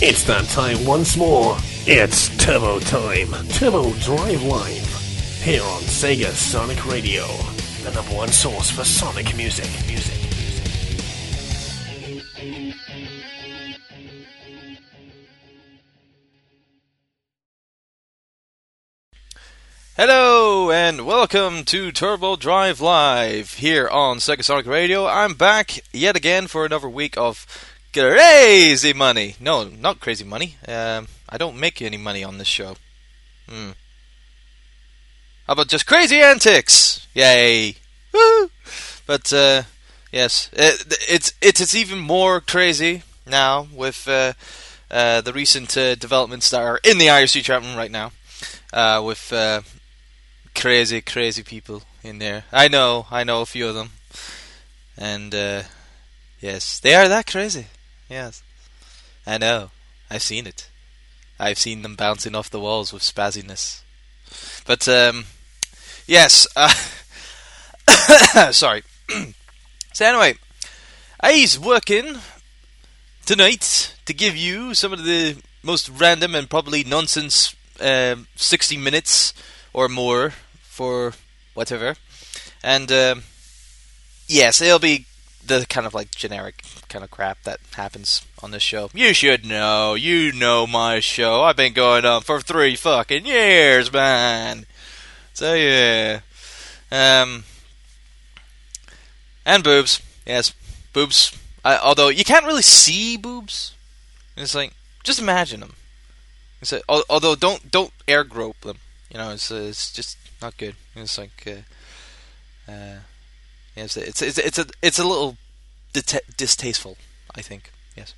It's that time once more. It's Turbo Time. Turbo Drive Live. Here on Sega Sonic Radio. The number one source for Sonic music. Music. Hello and welcome to Turbo Drive Live here on Sega Sonic Radio. I'm back yet again for another week of crazy money. No, not crazy money. Um, I don't make any money on this show. Hmm. How about just crazy antics? Yay! Woo! But uh, yes, it, it's it's even more crazy now with uh, uh, the recent uh, developments that are in the IRC chat room right now. Uh, with uh, crazy, crazy people in there. I know, I know a few of them, and yes, they are that crazy. Yes, I know. I've seen it. I've seen them bouncing off the walls with spazziness. But um, yes. Uh, sorry. so anyway, I's working tonight to give you some of the most random and probably nonsense uh, 60 minutes or more for whatever. And um, yes, it'll be the kind of like generic kind of crap that happens on this show. You should know. You know my show. I've been going on for three fucking years, man. So yeah. Um. And boobs. Yes, boobs. I, although you can't really see boobs. It's like just imagine them. It's like, although don't don't air grope them. You know, it's it's just not good. It's like. Uh, uh, Yes, it's it's it's a it's a little distasteful. I think. Yes.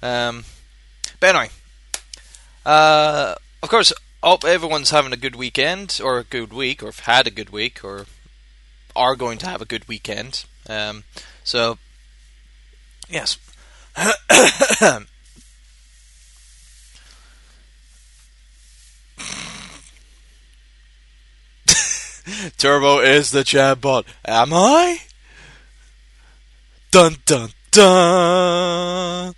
Um, but anyway, uh, of course, hope everyone's having a good weekend or a good week, or have had a good week, or are going to have a good weekend. Um, so, yes. Turbo is the chatbot. Am I? Dun dun dun!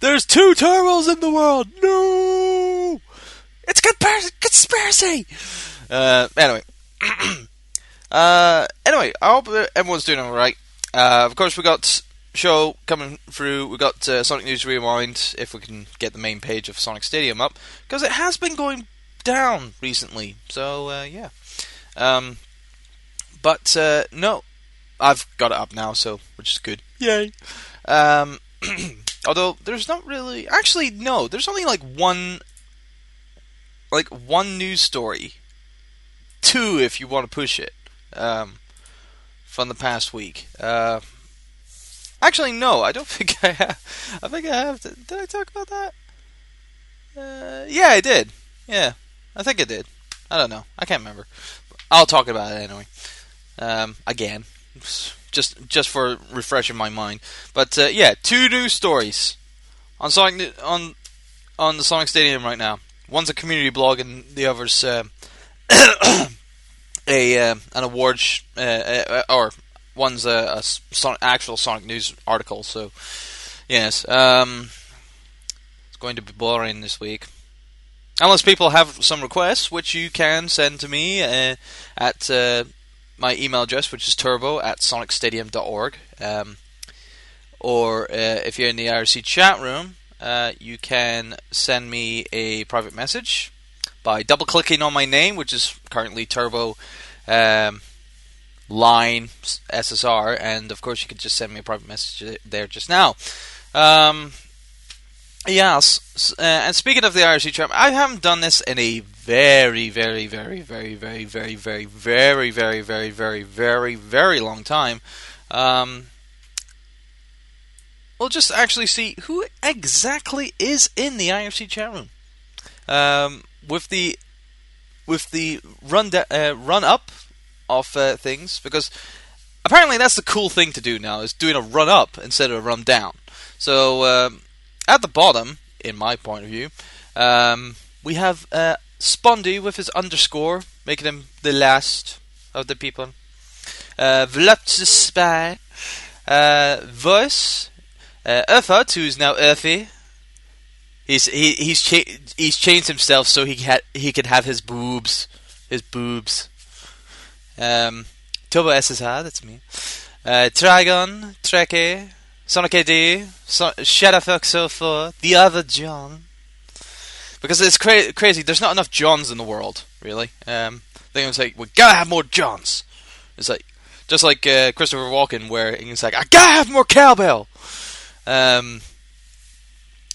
There's two turbos in the world! No! It's conspiracy! Uh, anyway. uh, anyway, I hope everyone's doing alright. Uh, of course, we got show coming through. We got uh, Sonic News Rewind, if we can get the main page of Sonic Stadium up, because it has been going down recently. So, uh, yeah. Um, but uh, no, I've got it up now, so which is good. Yay! Um, although there's not really, actually, no, there's only like one, like one news story, two if you want to push it, um, from the past week. Uh, actually, no, I don't think I have. I think I have. To, did I talk about that? Uh, yeah, I did. Yeah, I think I did. I don't know. I can't remember. I'll talk about it anyway. Um, again, just just for refreshing my mind. But uh, yeah, two new stories on Sonic on on the Sonic Stadium right now. One's a community blog, and the other's uh, a uh, an award sh- uh, uh, or one's a, a Sonic, actual Sonic news article. So yes, um, it's going to be boring this week. Unless people have some requests, which you can send to me uh, at uh, my email address, which is turbo at sonicstadium.org. Um, or uh, if you're in the IRC chat room, uh, you can send me a private message by double clicking on my name, which is currently Turbo um, Line SSR. And of course, you could just send me a private message there just now. Um, Yes, uh, and speaking of the IRC trap, I haven't done this in a very, very, very, very, very, very, very, very, very, very, very, very, very long time. Um, we'll just actually see who exactly is in the IRC chat room. Um, with the with the run da- uh, run up of uh, things, because apparently that's the cool thing to do now is doing a run up instead of a run down. So. Um, at the bottom, in my point of view, um, we have uh, Spondy with his underscore, making him the last of the people. Uh, Vlad the Spy, uh, Voice, Uh, Urfot, who's now Urfi, he's he, he's cha- he's changed himself so he had he could have his boobs, his boobs. Um, Turbo SSR, that's me. Uh, Trigon, Treke, Sonic AD, so- Shadowfox so forth, the other John. Because it's cra- crazy, there's not enough Johns in the world, really. Um, they was say, we gotta have more Johns. It's like, just like uh, Christopher Walken, where he's like, I gotta have more cowbell. Um,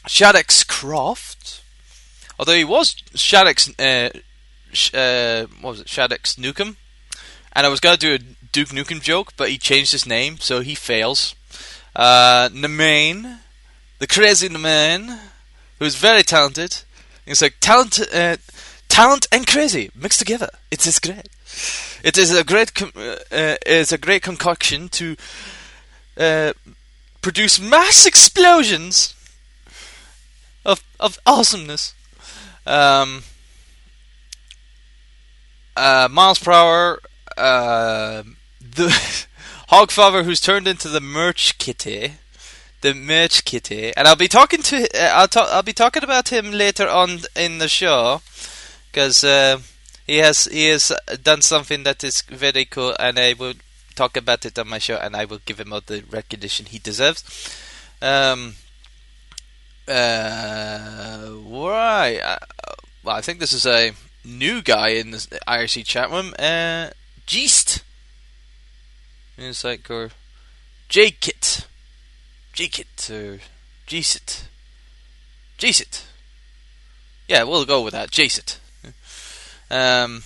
Shaddix Croft, although he was Shaddix, uh, sh- uh, what was it, Shaddix Nukem, and I was gonna do a Duke Nukem joke, but he changed his name, so he fails. Uh, Nemain, the crazy Nemain, who's very talented. It's like talent, uh, talent and crazy mixed together. It is great. It is a great, com- uh, uh, is a great concoction to uh, produce mass explosions of of awesomeness. Um, uh, miles per hour. Uh, the Hogfather, who's turned into the merch kitty, the merch kitty, and I'll be talking to uh, I'll talk I'll be talking about him later on in the show because uh, he has he has done something that is very cool, and I will talk about it on my show, and I will give him all the recognition he deserves. Um, uh, right. Uh, well, I think this is a new guy in the IRC chat room. Uh, Geest. It's Core. or J-Kit. J-Kit, or G-Sit. G-Sit. Yeah, we'll go with that. J-Sit. Um,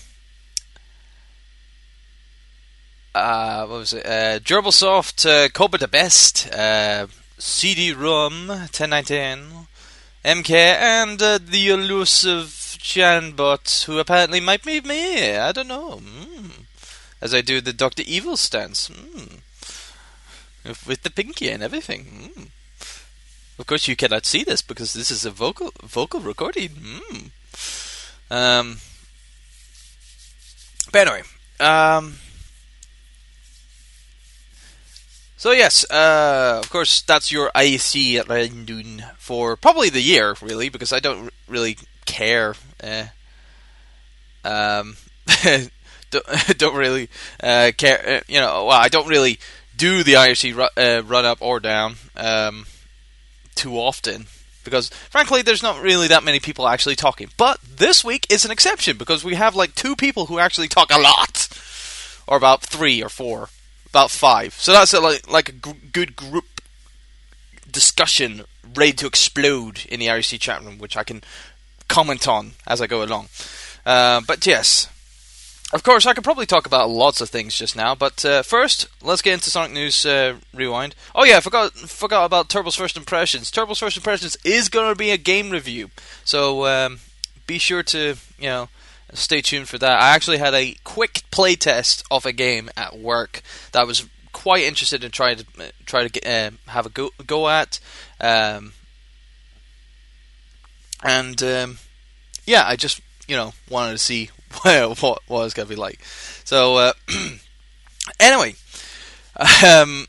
uh, what was it? Uh, Gerbilsoft, uh, Cobra the Best, uh, CD-ROM, 1019, MK, and uh, the elusive Janbot, who apparently might be me. I don't know. Mm. As I do the Doctor Evil stance. Mm. With the pinky and everything. Mm. Of course, you cannot see this because this is a vocal vocal recording. Mm. Um, but anyway, um, so yes, uh, of course, that's your IRC rundown for probably the year, really, because I don't really care. Uh, um, don't, don't really uh, care. Uh, you know, well, I don't really do the IRC uh, run up or down um, too often because, frankly, there's not really that many people actually talking. But this week is an exception because we have like two people who actually talk a lot, or about three or four, about five. So that's a, like like a good group discussion ready to explode in the IRC chat room, which I can comment on as I go along. Uh, but yes, of course, I could probably talk about lots of things just now, but uh, first, let's get into Sonic News uh, Rewind. Oh yeah, I forgot forgot about Turbo's first impressions. Turbo's first impressions is going to be a game review, so um, be sure to you know stay tuned for that. I actually had a quick play test of a game at work that I was quite interested in trying to uh, try to get, uh, have a go go at, um, and um, yeah, I just you know wanted to see what what was going to be like. So uh, anyway, um,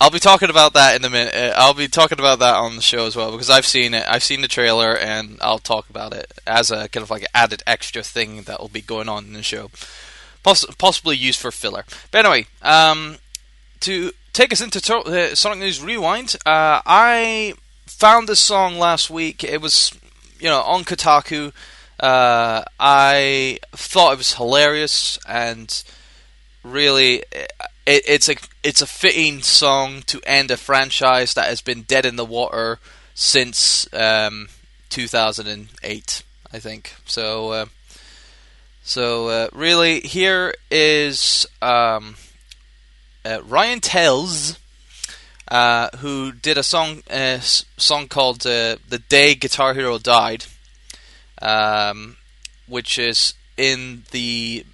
I'll be talking about that in a minute. Uh, I'll be talking about that on the show as well because I've seen it. I've seen the trailer and I'll talk about it as a kind of like added extra thing that will be going on in the show, Poss- possibly used for filler. But anyway, um, to take us into to- uh, Sonic News Rewind, uh, I found this song last week. It was you know on Kotaku. Uh, I thought it was hilarious and really it, it's a it's a fitting song to end a franchise that has been dead in the water since um, 2008 I think. So uh, so uh, really here is um, uh, Ryan Tells uh, who did a song uh, song called uh, "The Day Guitar Hero Died," um, which is in the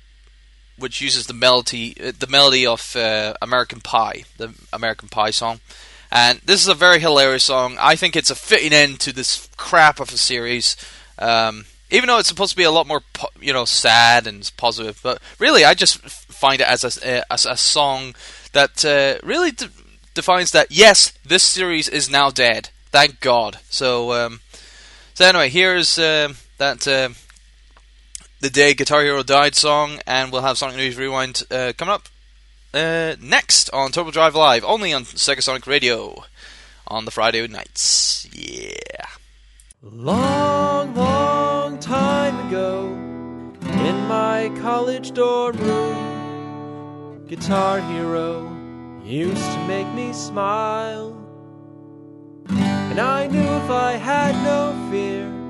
which uses the melody uh, the melody of uh, American Pie, the American Pie song. And this is a very hilarious song. I think it's a fitting end to this crap of a series. Um, even though it's supposed to be a lot more, po- you know, sad and positive, but really, I just find it as a as a song that uh, really d- defines that yes, this series is now dead. Thank God. So, um, so anyway, here's uh, that uh, the day Guitar Hero died song, and we'll have Sonic News Rewind uh, coming up uh, next on Turbo Drive Live, only on Sega Sonic Radio on the Friday nights. Yeah. Long, long time ago, in my college dorm room, Guitar Hero used to make me smile. And I knew if I had no fear,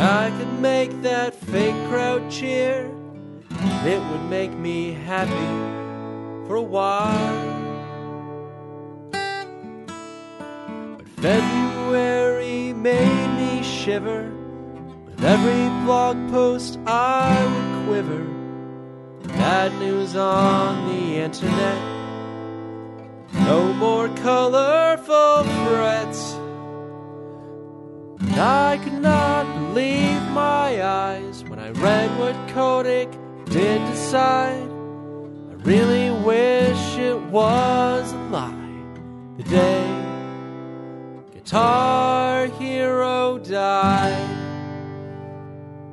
I could make that fake crowd cheer. It would make me happy for a while. But February made me shiver. With every blog post, I would quiver. Bad news on the internet. No more colorful threats. I could not believe my eyes when I read what Kotick did decide. I really wish it was a lie. The day Guitar Hero died,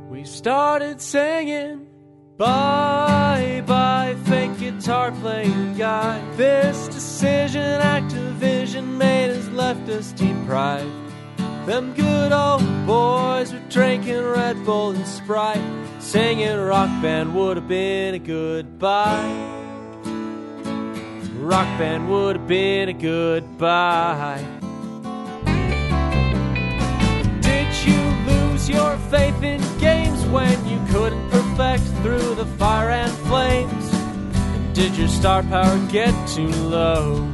we started singing. Bye bye, fake guitar playing guy. This decision Activision made has left us deprived. Them good old boys were drinking Red Bull and Sprite. Singing Rock Band would have been a goodbye. Rock Band would have been a goodbye. Did you lose your faith in games when you couldn't perfect through the fire and flames? Did your star power get too low?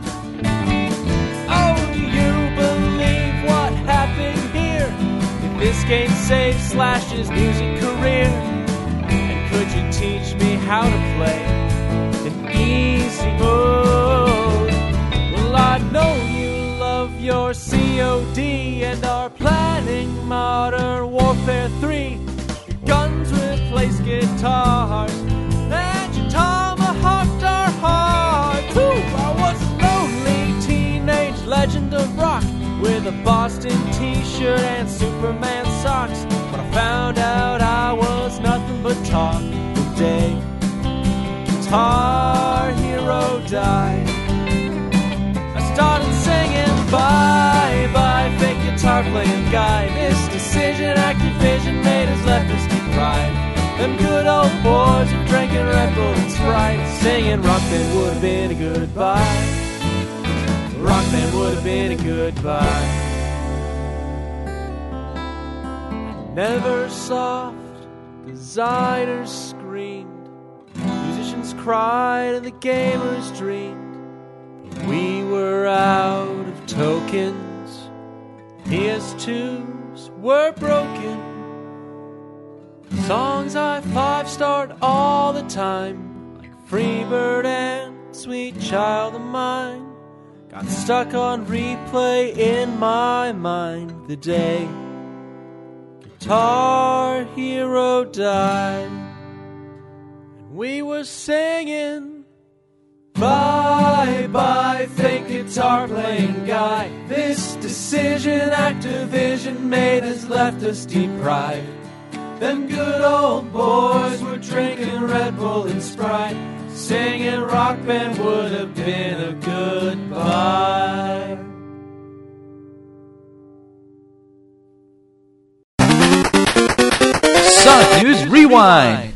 This game save Slash's music career? And could you teach me how to play an easy mode? Well, I know you love your COD and are planning Modern Warfare 3. Your guns replace guitars, and your tomahawked our hearts. Ooh, I was a lonely teenage legend of rock with a Boston t-shirt and Superman socks. When I found out I was nothing but talk the day Guitar Hero died. I started singing bye bye, fake guitar playing guy. This decision Activision made has left us deprived. Them good old boys are drinking Red Bull and Sprite, singing Rock Band would have been a goodbye. Rock would have been a goodbye. Neversoft, designers screamed, musicians cried, and the gamers dreamed. We were out of tokens. PS2s were broken. Songs I five starred all the time, like Freebird and Sweet Child of Mine. Got stuck on replay in my mind the day Guitar Hero died. And we were singing. Bye bye, fake guitar playing guy. This decision Activision made has left us deprived. Them good old boys were drinking Red Bull and Sprite. Singing Rock Band would have been a goodbye. Sonic News Rewind.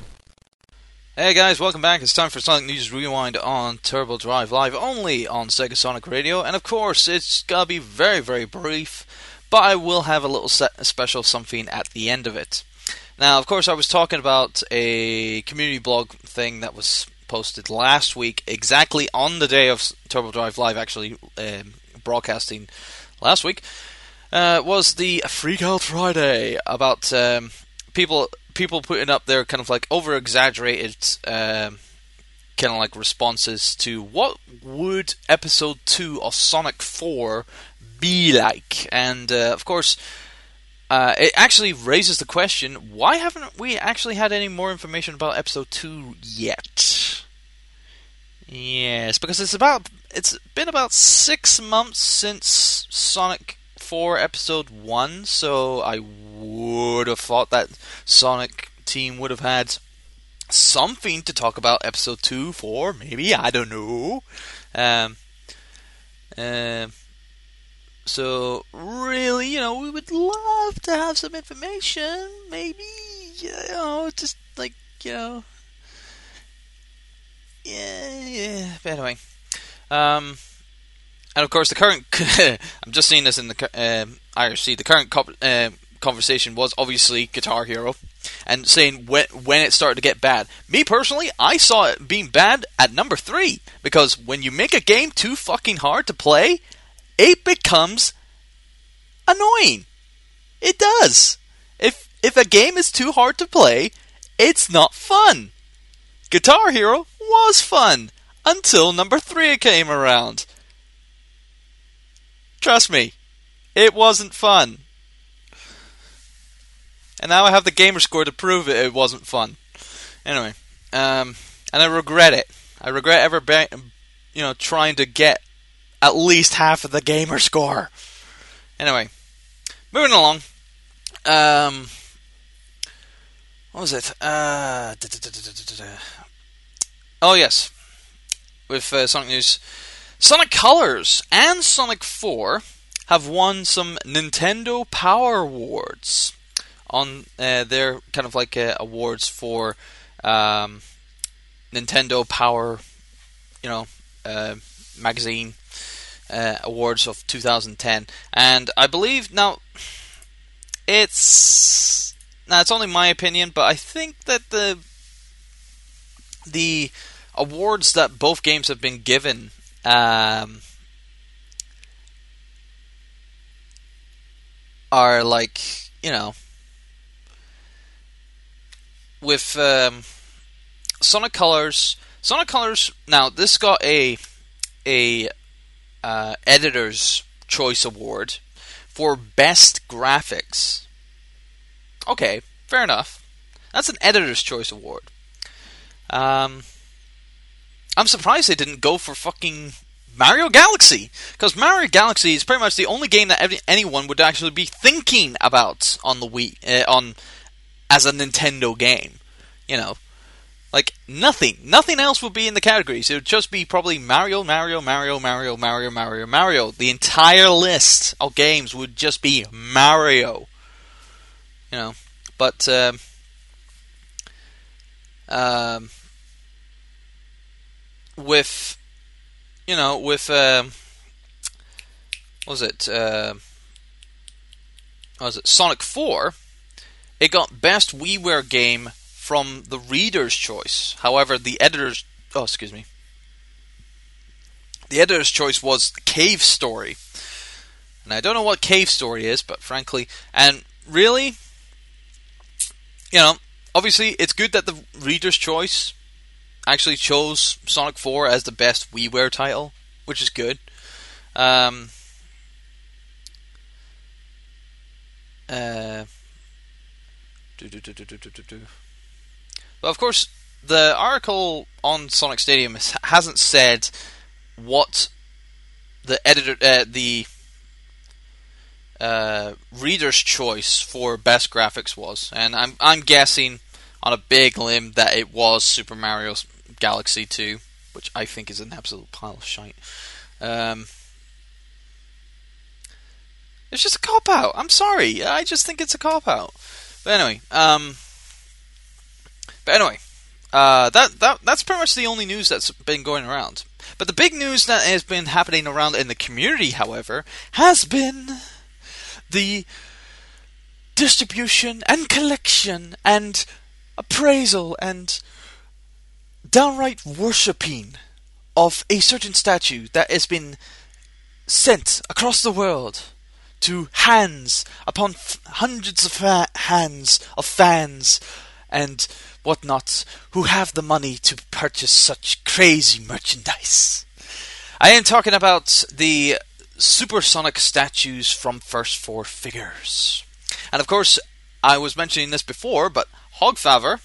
Hey guys, welcome back. It's time for Sonic News Rewind on Turbo Drive Live, only on Sega Sonic Radio. And of course, it's gonna be very, very brief, but I will have a little set, special something at the end of it. Now, of course, I was talking about a community blog thing that was posted last week, exactly on the day of Turbo Drive Live, actually um, broadcasting last week. Uh, was the Freak Out Friday about um, people people putting up their kind of like over exaggerated um, kind of like responses to what would episode 2 of Sonic 4 be like and uh, of course uh, it actually raises the question why haven't we actually had any more information about episode 2 yet Yes, because it's about it's been about six months since Sonic Four Episode One, so I would have thought that Sonic team would have had something to talk about Episode Two for. Maybe I don't know. Um, um, so really, you know, we would love to have some information. Maybe you know, just like you know, yeah, yeah. But anyway, um, and of course, the current. I'm just seeing this in the um IRC. The current co- uh, conversation was obviously Guitar Hero, and saying when when it started to get bad. Me personally, I saw it being bad at number three because when you make a game too fucking hard to play, it becomes annoying. It does. If if a game is too hard to play, it's not fun. Guitar Hero was fun until number three came around. Trust me, it wasn't fun. And now I have the gamer score to prove it, it wasn't fun. Anyway, um, and I regret it. I regret ever, you know, trying to get at least half of the gamer score. Anyway, moving along. Um, what was it? Uh, oh yes, with uh, Sonic News, Sonic Colors and Sonic Four have won some Nintendo Power Awards on uh, their kind of like awards for um, Nintendo Power, you know, uh, magazine awards of 2010, and I believe now it's now it's only my opinion, but I think that the the awards that both games have been given. Um, are like you know with um, Sonic Colors. Sonic Colors. Now this got a a uh, editor's choice award for best graphics. Okay, fair enough. That's an editor's choice award. Um, I'm surprised they didn't go for fucking Mario Galaxy because Mario Galaxy is pretty much the only game that every, anyone would actually be thinking about on the Wii uh, on as a Nintendo game. You know, like nothing, nothing else would be in the categories. It would just be probably Mario, Mario, Mario, Mario, Mario, Mario, Mario. The entire list of games would just be Mario. You know, but um, um, with you know with um, what was it? Uh, was it Sonic Four? It got best WiiWare game from the reader's choice. However, the editor's oh excuse me, the editor's choice was Cave Story, and I don't know what Cave Story is, but frankly, and really, you know, obviously it's good that the reader's choice actually chose Sonic 4 as the best WiiWare title, which is good. Um, uh. But of course, the article on Sonic Stadium hasn't said what the editor, uh, the uh, reader's choice for best graphics was, and I'm I'm guessing on a big limb that it was Super Mario Galaxy 2, which I think is an absolute pile of shite. Um, it's just a cop out. I'm sorry. I just think it's a cop out. But anyway, um, but anyway, uh, that that that's pretty much the only news that's been going around. But the big news that has been happening around in the community, however, has been the distribution and collection and appraisal and downright worshipping of a certain statue that has been sent across the world to hands upon f- hundreds of fa- hands of fans and whatnot who have the money to purchase such crazy merchandise. I am talking about the supersonic statues from First Four Figures. And of course, I was mentioning this before, but Hogfather,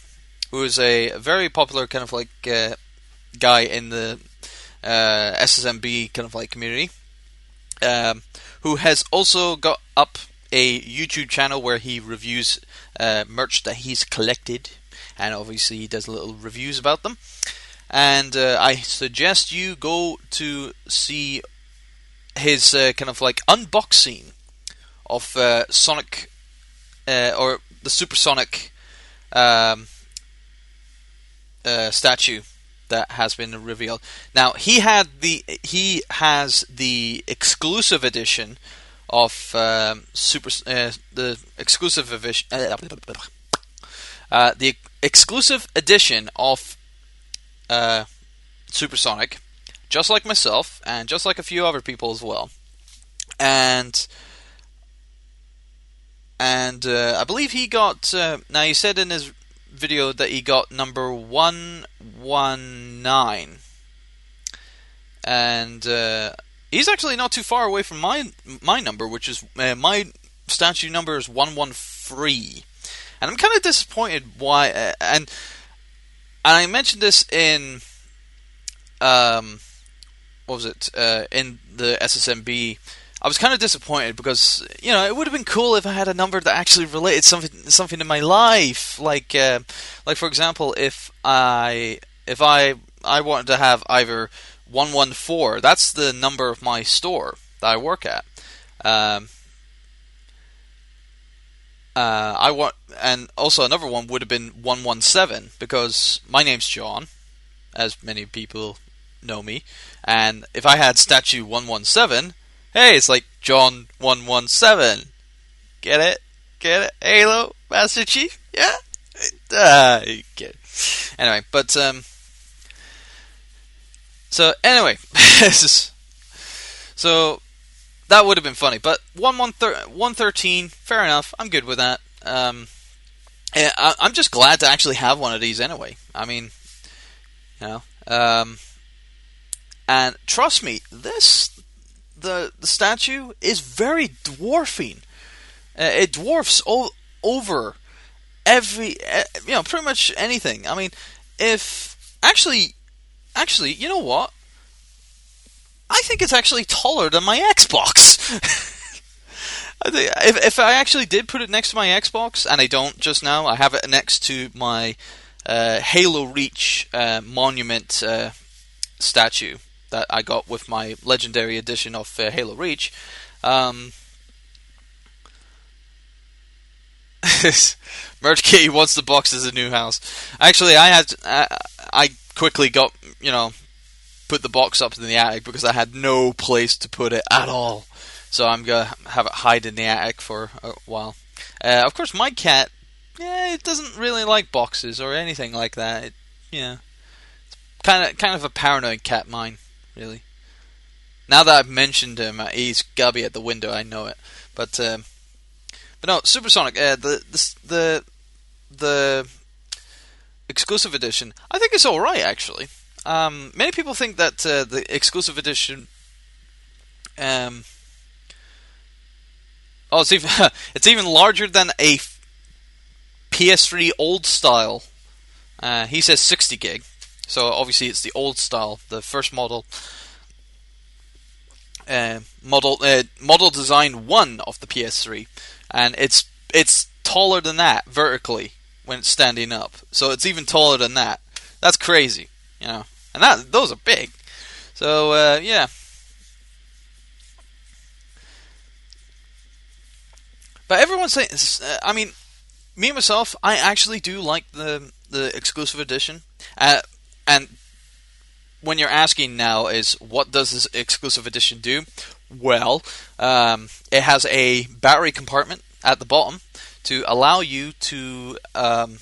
who is a very popular kind of like uh, guy in the uh, SSMB kind of like community, um, who has also got up a YouTube channel where he reviews uh, merch that he's collected, and obviously he does little reviews about them. And uh, I suggest you go to see his uh, kind of like unboxing of uh, Sonic uh, or the Supersonic um, uh, statue that has been revealed. Now he had the he has the exclusive edition of um, Super uh, the exclusive edition uh, the exclusive edition of uh, Supersonic, just like myself and just like a few other people as well, and and uh, I believe he got. Uh, now he said in his video that he got number one one nine, and uh, he's actually not too far away from my my number, which is uh, my statue number is one one three, and I'm kind of disappointed why. Uh, and and I mentioned this in um, what was it uh, in the SSMB I was kind of disappointed because you know it would have been cool if I had a number that actually related something something in my life, like uh, like for example, if I if I I wanted to have either one one four, that's the number of my store that I work at. Um, uh, I want, and also another one would have been one one seven because my name's John, as many people know me, and if I had statue one one seven Hey, it's like John 117. Get it? Get it? Halo, Master Chief? Yeah? Uh, get it. Anyway, but, um, so anyway, this is, so that would have been funny, but 113, fair enough, I'm good with that. Um, I, I'm just glad to actually have one of these anyway. I mean, you know, um, and trust me, this the the statue is very dwarfing. Uh, it dwarfs o- over every uh, you know pretty much anything. I mean, if actually actually you know what? I think it's actually taller than my Xbox. I think if if I actually did put it next to my Xbox, and I don't just now, I have it next to my uh, Halo Reach uh, monument uh, statue that I got with my legendary edition of uh, Halo Reach. Um, Merch Kitty wants the box as a new house. Actually, I had I, I quickly got you know put the box up in the attic because I had no place to put it at all. So I'm gonna have it hide in the attic for a while. Uh, of course, my cat, yeah, it doesn't really like boxes or anything like that. It, yeah, it's kind of kind of a paranoid cat, mine really. Now that I've mentioned him, uh, he's gubby at the window. I know it, but um, but no, Supersonic. Uh, the the the the exclusive edition. I think it's all right actually. Um, many people think that uh, the exclusive edition. Um, oh, it's even it's even larger than a PS3 old style. Uh, he says 60 gig. So obviously it's the old style, the first model, uh, model uh, model design one of the PS3, and it's it's taller than that vertically when it's standing up. So it's even taller than that. That's crazy, you know. And that those are big. So uh, yeah. But everyone's saying, uh, I mean, me myself, I actually do like the the exclusive edition. Uh, and when you're asking now is what does this exclusive edition do? Well, um, it has a battery compartment at the bottom to allow you to um,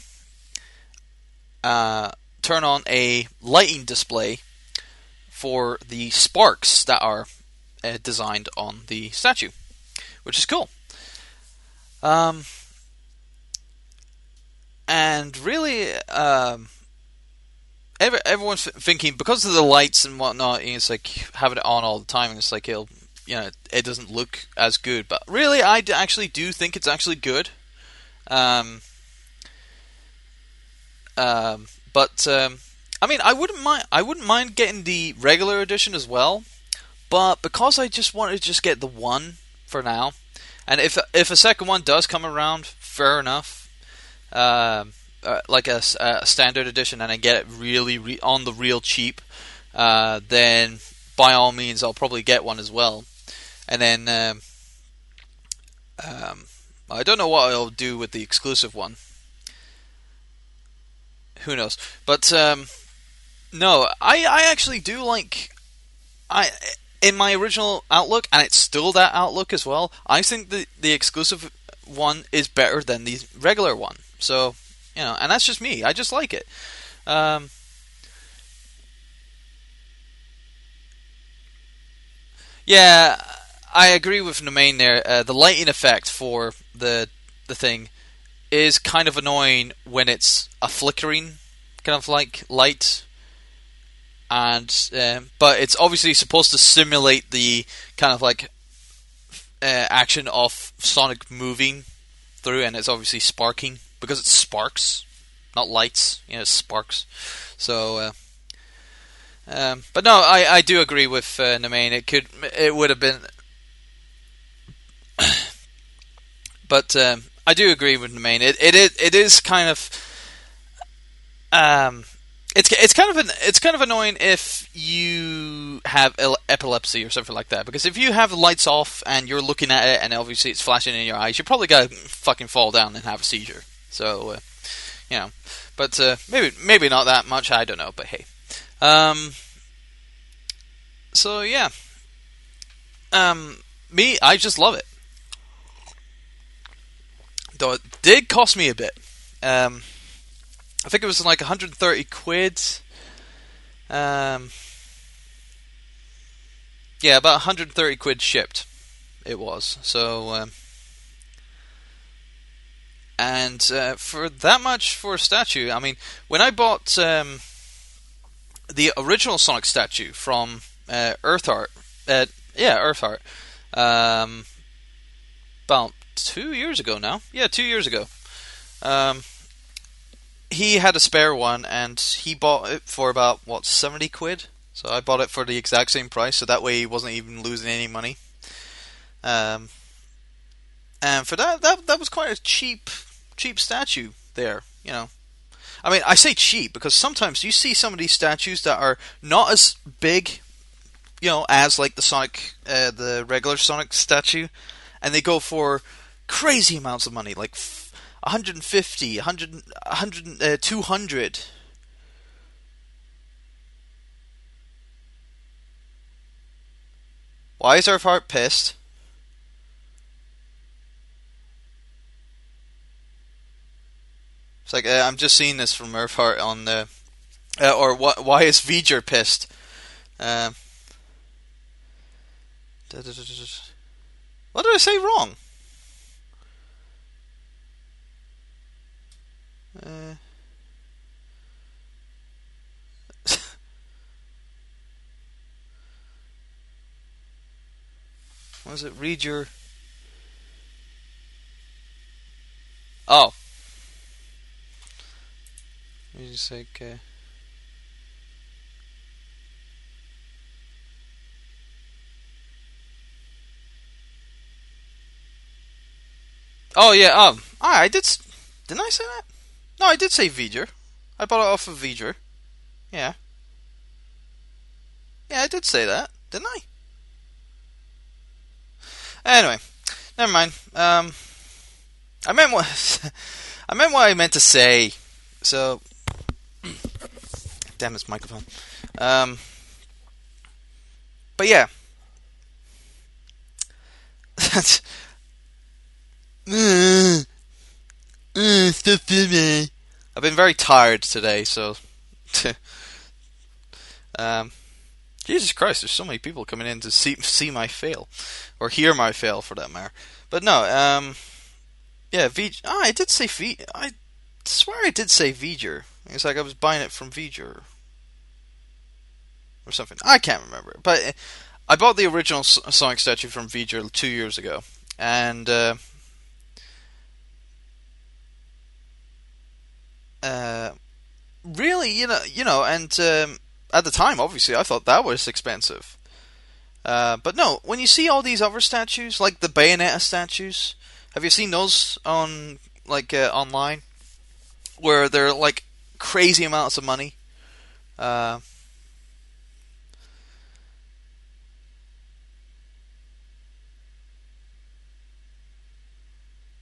uh, turn on a lighting display for the sparks that are uh, designed on the statue, which is cool. Um, and really, um, every, everyone's thinking because of the lights and whatnot, it's like having it on all the time, and it's like it'll, you know, it doesn't look as good. But really, I actually do think it's actually good. Um, um, but um, I mean, I wouldn't mind. I wouldn't mind getting the regular edition as well, but because I just wanted to just get the one for now, and if if a second one does come around, fair enough. Um, uh, like a, a, standard edition, and I get it really re- on the real cheap, uh, then by all means I'll probably get one as well. And then um, um, I don't know what I'll do with the exclusive one. Who knows? But um, no, I I actually do like I in my original outlook, and it's still that outlook as well. I think the the exclusive one is better than the regular one. So you know, and that's just me. I just like it. Um, yeah, I agree with Nemain there. Uh, the lighting effect for the the thing is kind of annoying when it's a flickering kind of like light and um, but it's obviously supposed to simulate the kind of like uh, action of Sonic moving through, and it's obviously sparking because it's sparks, not lights. You know, sparks. So, uh, um, but no, I, I do agree with uh. It could it would have been, but um, I do agree with Nemain. It it is it is kind of um it's it's kind of an it's kind of annoying if you have epilepsy or something like that because if you have lights off and you're looking at it and obviously it's flashing in your eyes, you're probably gonna fucking fall down and have a seizure. So, uh, you know, but uh, maybe maybe not that much. I don't know, but hey. Um, so yeah, um, me, I just love it. Though it did cost me a bit. Um, I think it was like 130 quid. Um, yeah, about 130 quid shipped. It was so. Um, and uh, for that much for a statue, I mean, when I bought um, the original Sonic statue from uh, Earthart, uh, yeah, Earthart, um, about two years ago now. Yeah, two years ago. Um, he had a spare one, and he bought it for about what seventy quid. So I bought it for the exact same price, so that way he wasn't even losing any money. Um, and for that, that that was quite a cheap cheap statue there. You know, I mean, I say cheap because sometimes you see some of these statues that are not as big, you know, as like the Sonic, uh, the regular Sonic statue, and they go for crazy amounts of money, like 150, 100, 100 uh, 200. Why is our heart pissed? It's like uh, I'm just seeing this from Earthheart on the, uh, or what? Why is V'ger pissed? Um, what did I say wrong? Uh, was it? Read your. Oh. Music. Uh... Oh yeah. Um. I did. Didn't I say that? No, I did say V'ger. I bought it off of V'ger. Yeah. Yeah, I did say that, didn't I? Anyway, never mind. Um, I meant what I meant what I meant to say. So, damn this microphone. Um, but yeah, filming. I've been very tired today, so. um, Jesus Christ, there's so many people coming in to see see my fail, or hear my fail for that matter. But no, um, yeah, V. Oh, I did say V. I swear I did say V'ger. It's like I was buying it from V'ger or something. I can't remember, but I bought the original Sonic statue from V'ger two years ago, and uh, uh, really, you know, you know, and um, at the time, obviously, I thought that was expensive. Uh, but no, when you see all these other statues, like the Bayonetta statues, have you seen those on like uh, online, where they're like crazy amounts of money? Uh,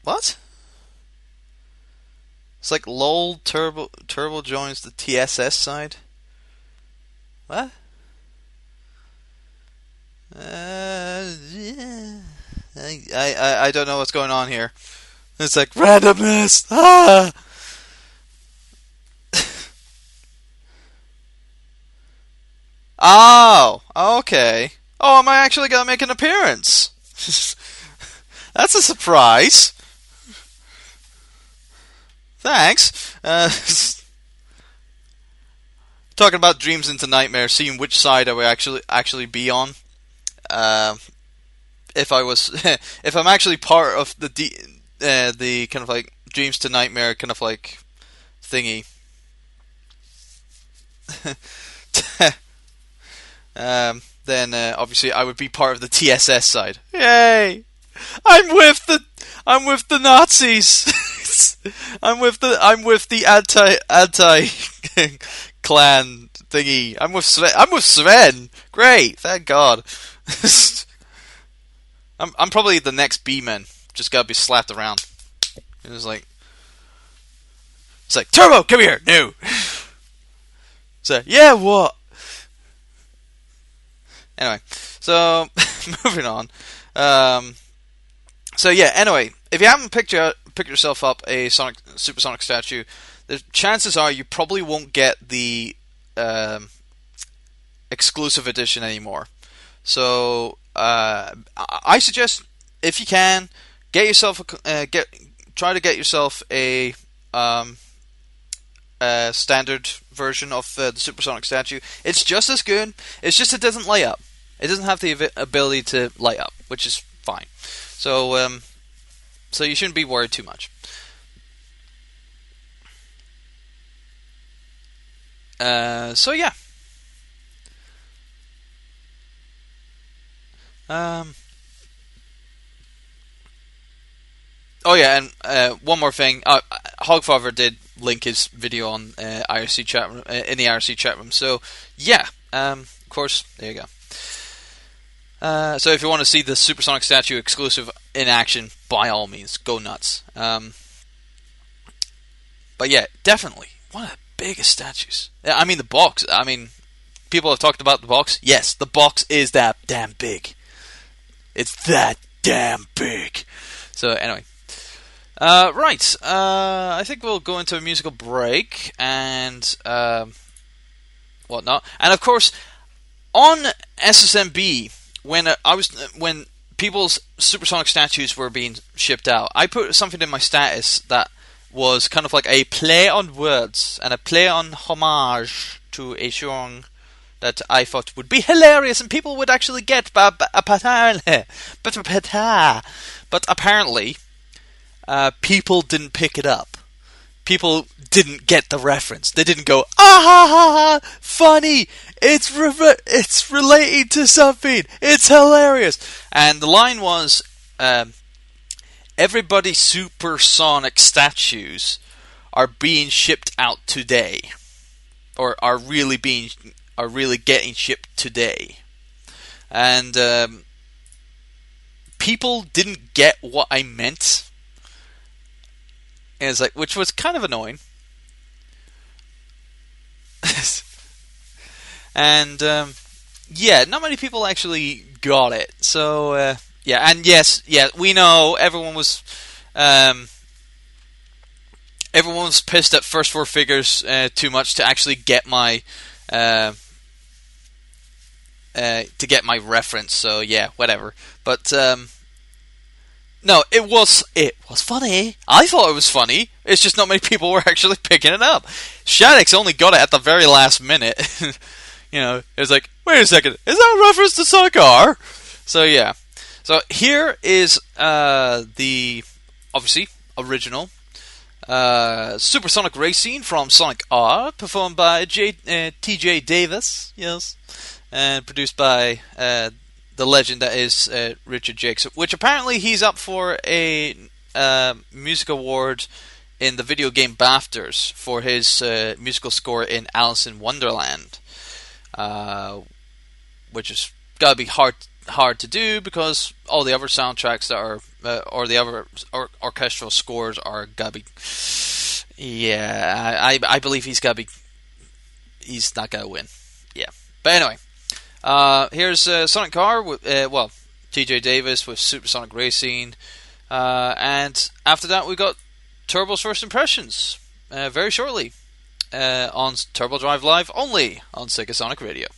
what? It's like LOL Turbo Turbo joins the TSS side. What? Uh, yeah. I, I I don't know what's going on here. It's like randomness. Ah. Oh, okay. Oh, am I actually gonna make an appearance? That's a surprise. Thanks. Uh, talking about dreams into nightmares, seeing which side I would actually actually be on. Uh, if I was, if I'm actually part of the de- uh, the kind of like dreams to nightmare kind of like thingy. Um, then uh, obviously I would be part of the TSS side. Yay! I'm with the I'm with the Nazis. I'm with the I'm with the anti anti clan thingy. I'm with Sven. I'm with Sven. Great, thank God. I'm I'm probably the next B-man. Just gotta be slapped around. It was like it's like Turbo, come here, no. So yeah, what? Anyway, so moving on. Um, so yeah, anyway, if you haven't picked, your, picked yourself up a Sonic Supersonic statue, the chances are you probably won't get the um, exclusive edition anymore. So uh, I suggest if you can get yourself a, uh, get try to get yourself a, um, standard version of uh, the Supersonic statue. It's just as good. It's just it doesn't light up. It doesn't have the ability to light up, which is fine. So um, so you shouldn't be worried too much. Uh, so yeah. Um. Oh yeah, and uh, one more thing. Uh, Hogfather did link his video on uh, IRC chat room, uh, in the IRC chat room. So yeah, um, of course, there you go. Uh, so if you want to see the Supersonic statue exclusive in action, by all means, go nuts. Um, but yeah, definitely one of the biggest statues. I mean, the box. I mean, people have talked about the box. Yes, the box is that damn big. It's that damn big. So anyway, uh, right. Uh, I think we'll go into a musical break and uh, whatnot. And of course, on SSMB, when uh, I was when people's supersonic statues were being shipped out, I put something in my status that was kind of like a play on words and a play on homage to a song that I thought would be hilarious and people would actually get. But but apparently, uh, people didn't pick it up. People didn't get the reference. They didn't go, ah ha ha ha, funny. It's re- it's related to something. It's hilarious. And the line was, um, everybody supersonic statues are being shipped out today, or are really being are really getting shipped today, and um, people didn't get what I meant. And it's like, which was kind of annoying. and um, yeah, not many people actually got it. So uh, yeah, and yes, yeah, we know everyone was. Um, everyone was pissed at first four figures uh, too much to actually get my uh, uh, to get my reference. So yeah, whatever. But um, no, it was it was funny. I thought it was funny. It's just not many people were actually picking it up. Shaddix only got it at the very last minute. you know, it was like, wait a second, is that a reference to Sonic R? So yeah. So here is uh, the obviously original uh, Supersonic Racing from Sonic R, performed by J- uh, T.J. Davis, yes, and produced by uh, the legend that is uh, Richard Jacques, which apparently he's up for a uh, music award in the video game BAFTAs for his uh, musical score in Alice in Wonderland, uh, which is gotta be hard hard to do because all the other soundtracks that are uh, or the other or- orchestral scores are gotta be. Yeah, I I believe he's gotta be. He's not gonna win. Yeah, but anyway. Uh, here's uh, Sonic R, with, uh, well, TJ Davis with Supersonic Racing. Uh, and after that, we got Turbo's First Impressions uh, very shortly uh, on Turbo Drive Live only on Sega Sonic Radio.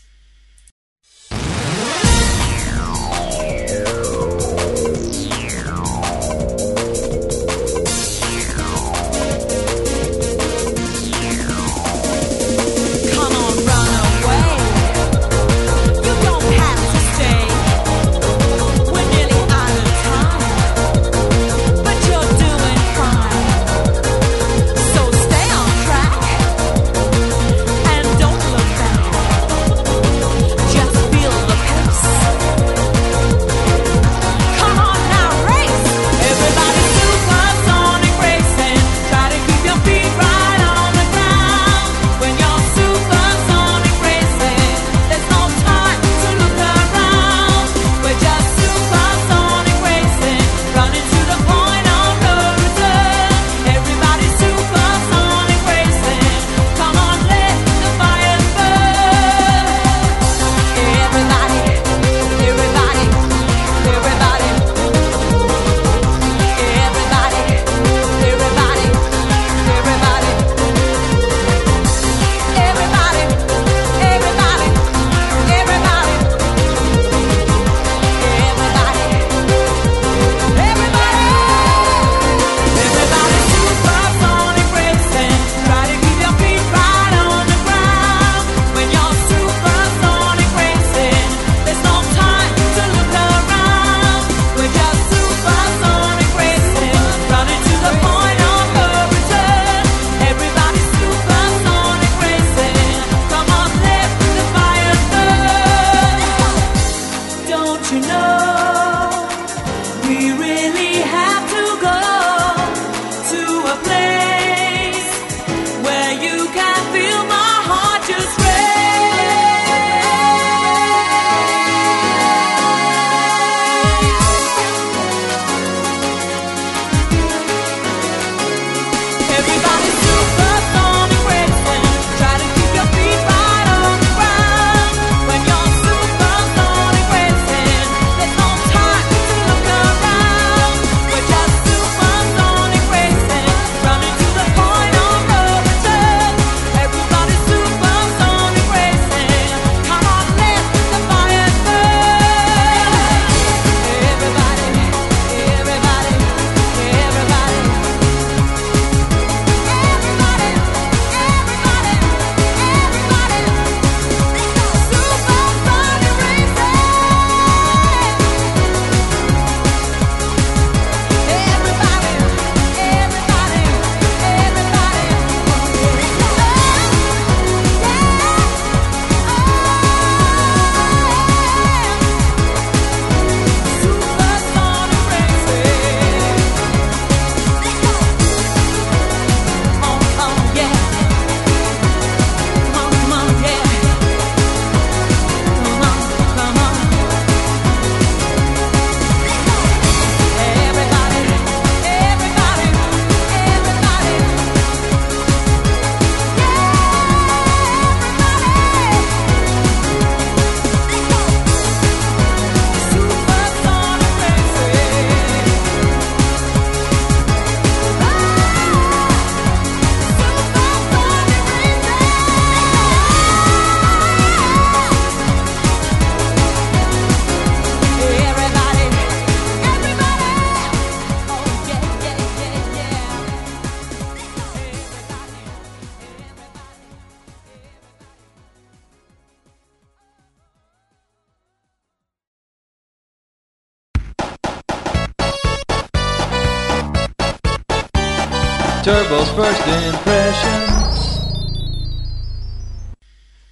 First impressions.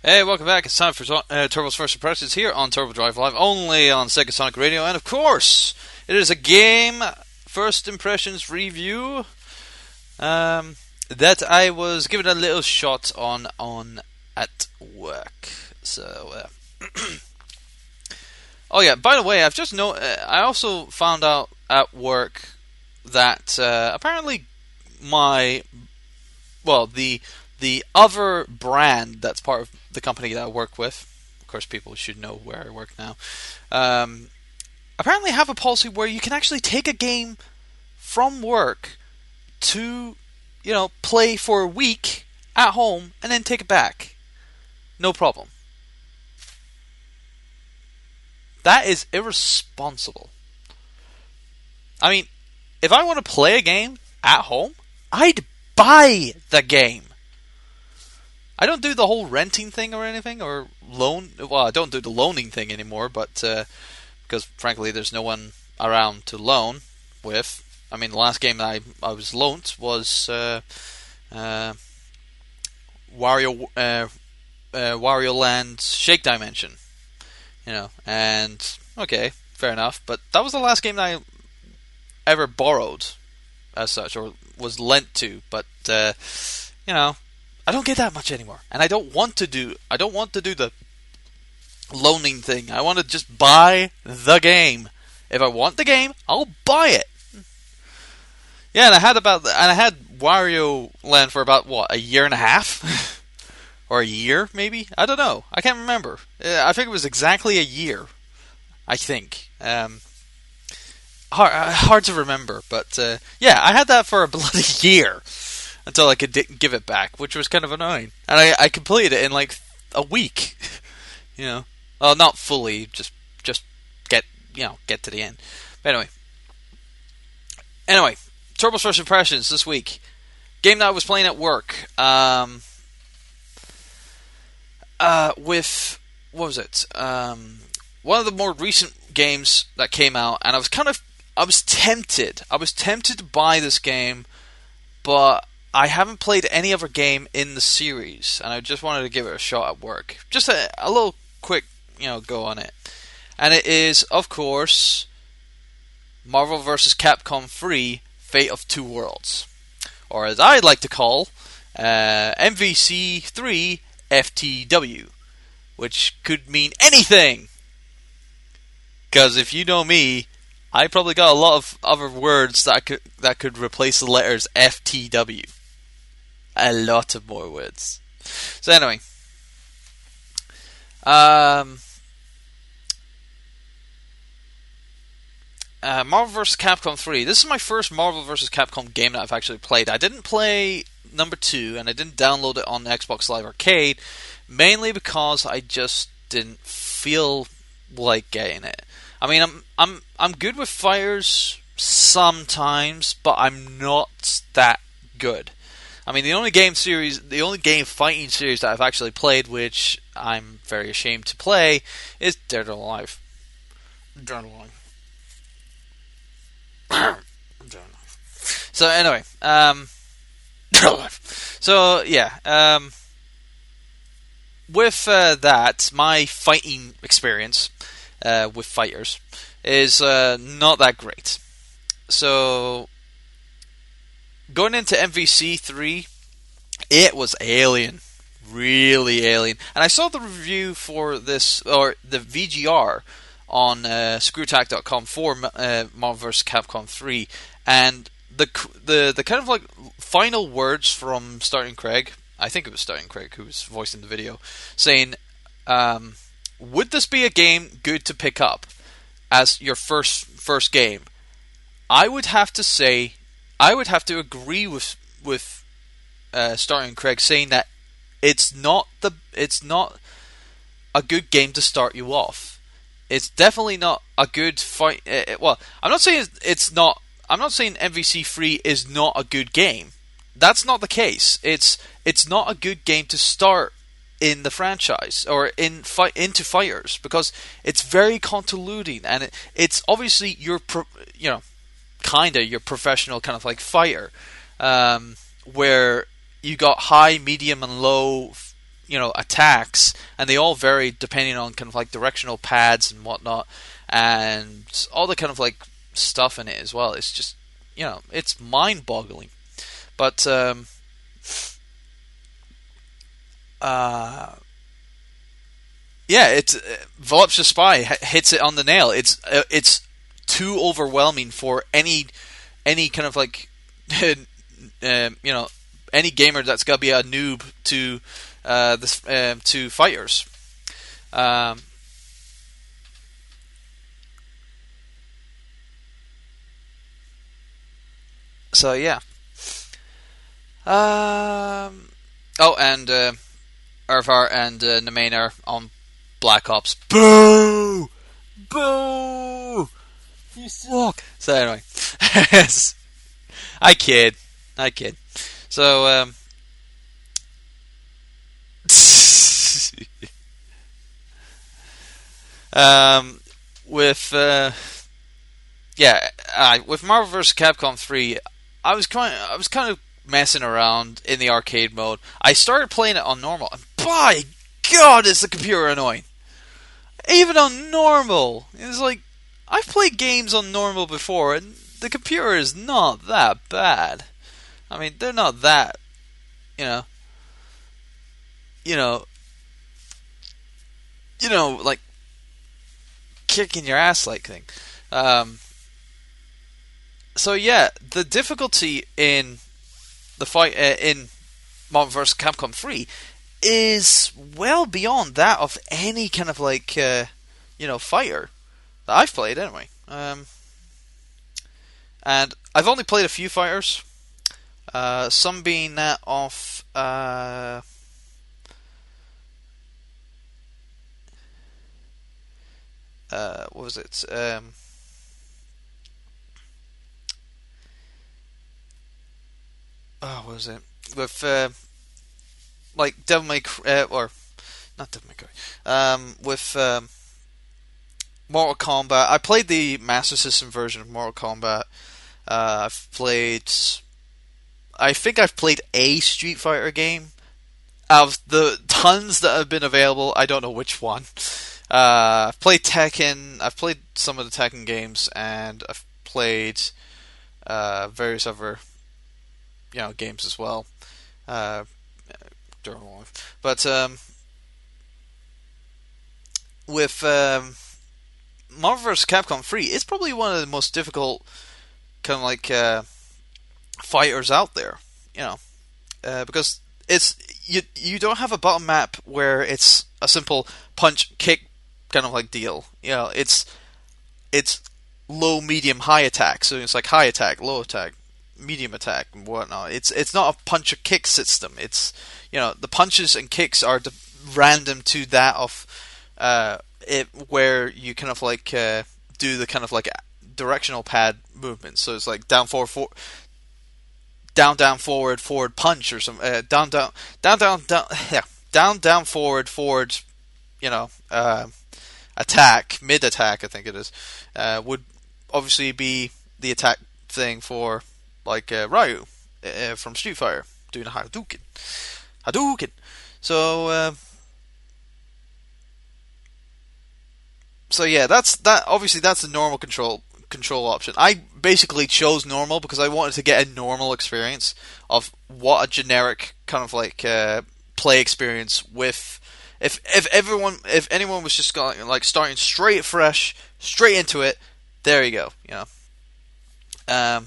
Hey, welcome back. It's time for uh, Turbo's First Impressions here on Turbo Drive Live, only on Sega Sonic Radio. And of course, it is a game First Impressions review um, that I was given a little shot on on at work. So, uh, oh yeah. By the way, I've just know. Uh, I also found out at work that uh, apparently my well the the other brand that's part of the company that I work with. Of course, people should know where I work now. Um, apparently, have a policy where you can actually take a game from work to, you know, play for a week at home and then take it back. No problem. That is irresponsible. I mean, if I want to play a game at home, I'd buy the game. I don't do the whole renting thing or anything or loan. Well, I don't do the loaning thing anymore, but uh, because frankly, there's no one around to loan with. I mean, the last game I I was loaned was uh, uh, Wario uh, uh, Wario Land Shake Dimension. You know, and okay, fair enough. But that was the last game that I ever borrowed, as such, or was lent to. But uh, you know, I don't get that much anymore, and I don't want to do. I don't want to do the loaning thing. I want to just buy the game. If I want the game, I'll buy it. Yeah, and I had about and I had Wario Land for about what a year and a half, or a year maybe. I don't know. I can't remember. Uh, I think it was exactly a year. I think. Um, hard, uh, hard to remember, but uh, yeah, I had that for a bloody year until I could give it back, which was kind of annoying. And I, I completed it in like a week. you know, well, not fully, just just get you know get to the end. But anyway, anyway, Turbo's first impressions this week. Game that I was playing at work. Um, uh, with what was it? Um, one of the more recent games that came out, and I was kind of I was tempted. I was tempted to buy this game, but I haven't played any other game in the series, and I just wanted to give it a shot at work. Just a, a little quick, you know, go on it. And it is, of course, Marvel vs. Capcom 3 Fate of Two Worlds. Or as I'd like to call, uh, MVC 3 FTW. Which could mean anything! Because if you know me, I probably got a lot of other words that could that could replace the letters FTW. A lot of more words. So anyway, um, uh, Marvel vs. Capcom 3. This is my first Marvel vs. Capcom game that I've actually played. I didn't play number two, and I didn't download it on Xbox Live Arcade, mainly because I just didn't feel like getting it. I mean, I'm I'm I'm good with fires sometimes, but I'm not that good. I mean, the only game series, the only game fighting series that I've actually played, which I'm very ashamed to play, is Dead or Alive. Dead or Alive. Dead or Alive. So anyway, um, Dead or Alive. So yeah, um, with uh, that, my fighting experience uh, with fighters is uh, not that great. So going into MVC three, it was alien, really alien. And I saw the review for this or the VGR on uh, ScrewAttack.com for uh, Marvel vs. Capcom three, and the the the kind of like final words from Stuttering Craig. I think it was Stuttering Craig who was voicing the video, saying, um, "Would this be a game good to pick up as your first first game?" I would have to say I would have to agree with with uh, stuttering Craig saying that it's not the it's not a good game to start you off. It's definitely not a good fight. Uh, well, I'm not saying it's not. I'm not saying MVC three is not a good game. That's not the case. It's it's not a good game to start in the franchise or in fight into fighters because it's very convoluting and it, it's obviously your pro, you know kind of your professional kind of like fighter. Um, where you got high, medium, and low, you know, attacks, and they all vary depending on kind of like directional pads and whatnot, and all the kind of like stuff in it as well. It's just, you know, it's mind-boggling. But um, uh, yeah, it's uh, Voluptuous Spy h- hits it on the nail. It's uh, it's too overwhelming for any any kind of like um, you know any gamer that's to be a noob to uh, this um, to fighters. Um, so yeah. Um. Oh, and Irvar and uh, Nemain are on Black Ops. Boo! Boo! You suck. So anyway, I kid, I kid. So um, um, with uh, yeah, uh, with Marvel vs. Capcom three, I was kind, I was kind of messing around in the arcade mode. I started playing it on normal, and by God, is the computer annoying. Even on normal, it's like I've played games on normal before, and the computer is not that bad. I mean, they're not that, you know, you know, you know, like kicking your ass like thing. Um, so yeah, the difficulty in the fight uh, in Marvel vs. Capcom 3 is well beyond that of any kind of like uh, you know fighter that I've played anyway. Um, and I've only played a few fighters, uh, some being that of uh, uh, what was it? Um, oh, what was it? With uh, like Devil May Cry, uh, or not Devil May Cry, um, with um, Mortal Kombat. I played the Master System version of Mortal Kombat. Uh, I've played. I think I've played a Street Fighter game. Of the tons that have been available, I don't know which one. Uh, I've played Tekken. I've played some of the Tekken games, and I've played uh, various other, you know, games as well. Uh, but um, with um, Marvel vs. Capcom 3, it's probably one of the most difficult kind of like uh, fighters out there. You know, uh, because it's you you don't have a bottom map where it's a simple punch kick kind of like deal. You know, it's it's low, medium, high attack. So it's like high attack, low attack, medium attack, and whatnot. It's it's not a punch or kick system. It's you know the punches and kicks are the, random to that of uh, it where you kind of like uh, do the kind of like directional pad movement. So it's like down forward, for, down down forward forward punch or some uh, down down down down down yeah down down forward forward. You know, uh, attack mid attack. I think it is uh, would obviously be the attack thing for like uh, Ryu uh, from Street Fighter doing a Hadouken. Hadouken. So. Uh, so yeah, that's that. Obviously, that's the normal control control option. I basically chose normal because I wanted to get a normal experience of what a generic kind of like uh, play experience with. If if everyone if anyone was just going like starting straight fresh straight into it, there you go. You know. Um.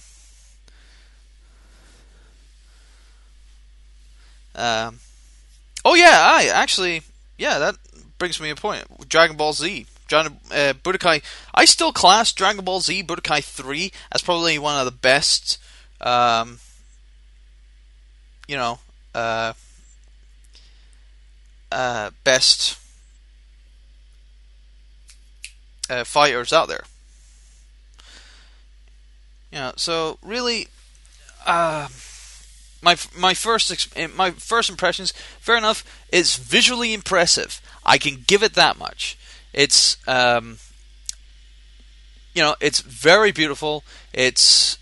Um. Oh yeah, I actually yeah that brings me a point. Dragon Ball Z Dragon, uh, Budokai. I still class Dragon Ball Z Budokai 3 as probably one of the best, um, you know, uh, uh, best uh, fighters out there. Yeah, so really, uh, my my first my first impressions, fair enough, it's visually impressive. I can give it that much. It's um, you know, it's very beautiful. It's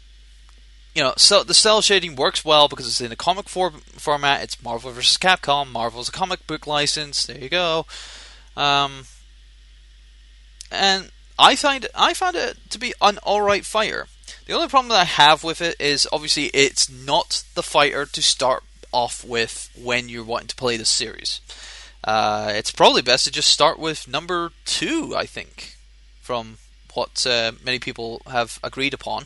you know, so the cell shading works well because it's in a comic for- format. It's Marvel vs. Capcom. Marvel's a comic book license. There you go. Um, and I find I found it to be an alright fighter. The only problem that I have with it is obviously it's not the fighter to start off with when you're wanting to play the series. Uh, it's probably best to just start with number two, I think, from what uh, many people have agreed upon.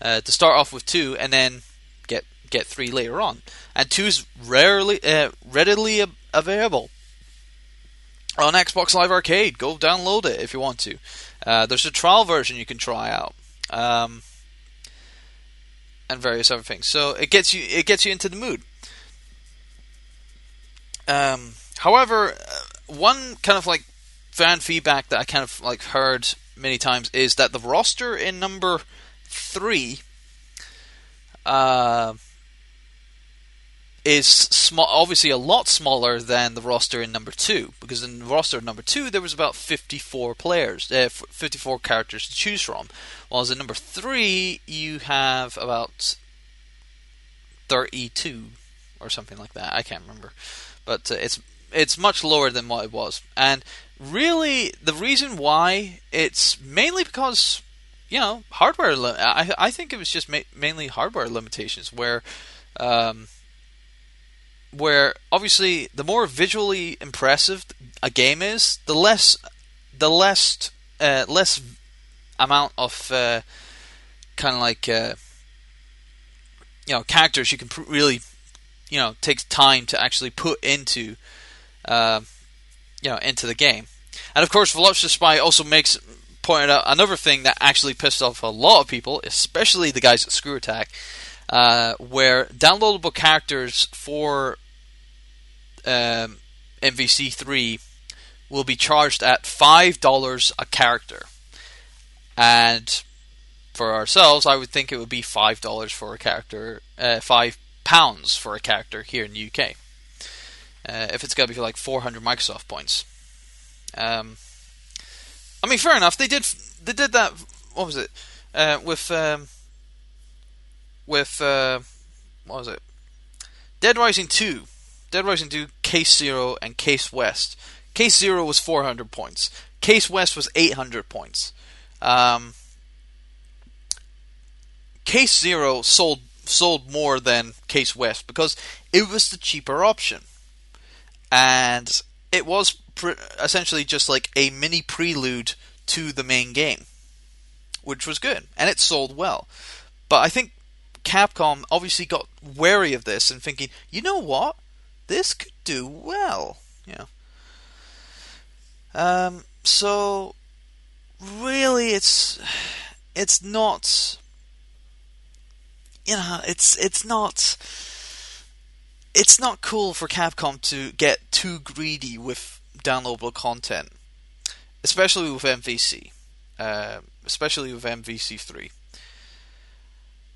Uh, to start off with two, and then get get three later on. And two's rarely uh, readily ab- available on Xbox Live Arcade. Go download it if you want to. Uh, there's a trial version you can try out. Um, and various other things. So it gets you it gets you into the mood. Um, however, uh, one kind of like fan feedback that I kind of like heard many times is that the roster in number three uh, is small, obviously a lot smaller than the roster in number two because in the roster number two there was about 54 players, uh, 54 characters to choose from, while in number three you have about 32 or something like that. I can't remember, but uh, it's it's much lower than what it was, and really the reason why it's mainly because you know hardware. Li- I I think it was just ma- mainly hardware limitations where. Um, where obviously the more visually impressive a game is, the less the less uh, less amount of uh, kind of like uh, you know characters you can pr- really you know take time to actually put into uh, you know into the game. And of course, Voluptuous Spy also makes pointed out another thing that actually pissed off a lot of people, especially the guys at Screw Attack, uh, where downloadable characters for um, MVC3 will be charged at five dollars a character, and for ourselves, I would think it would be five dollars for a character, uh, five pounds for a character here in the UK. Uh, if it's going to be like 400 Microsoft points. Um, I mean, fair enough. They did they did that. What was it uh, with um, with uh, what was it? Dead Rising two, Dead Rising two, Case Zero, and Case West. Case Zero was 400 points. Case West was 800 points. Um, Case Zero sold sold more than Case West because it was the cheaper option, and it was pre- essentially just like a mini prelude to the main game, which was good and it sold well. But I think Capcom obviously got wary of this and thinking, you know what, this could do well, know. Um, so really, it's it's not you know, it's it's not it's not cool for Capcom to get too greedy with downloadable content, especially with MVC, uh, especially with MVC three.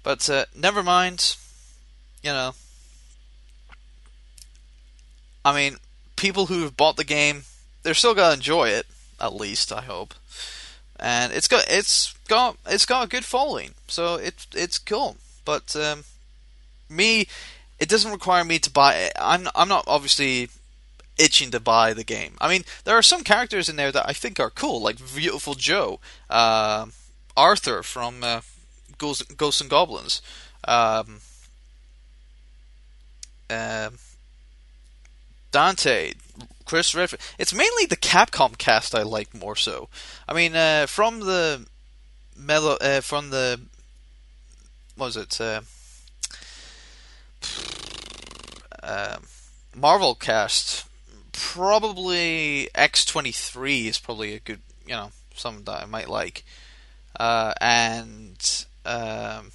But uh, never mind, you know. I mean, people who have bought the game, they're still gonna enjoy it. At least I hope, and it's got it's got it's got a good following, so it's it's cool. But um, me, it doesn't require me to buy. It. I'm I'm not obviously itching to buy the game. I mean, there are some characters in there that I think are cool, like Beautiful Joe, uh, Arthur from uh, Ghosts, Ghosts and Goblins, um, um Dante, Chris Redfield. It's mainly the Capcom cast I like more so. I mean, uh, from the mellow, uh, from the what was it? Uh, um, Marvel cast. Probably X twenty three is probably a good, you know, something that I might like. Uh, and um,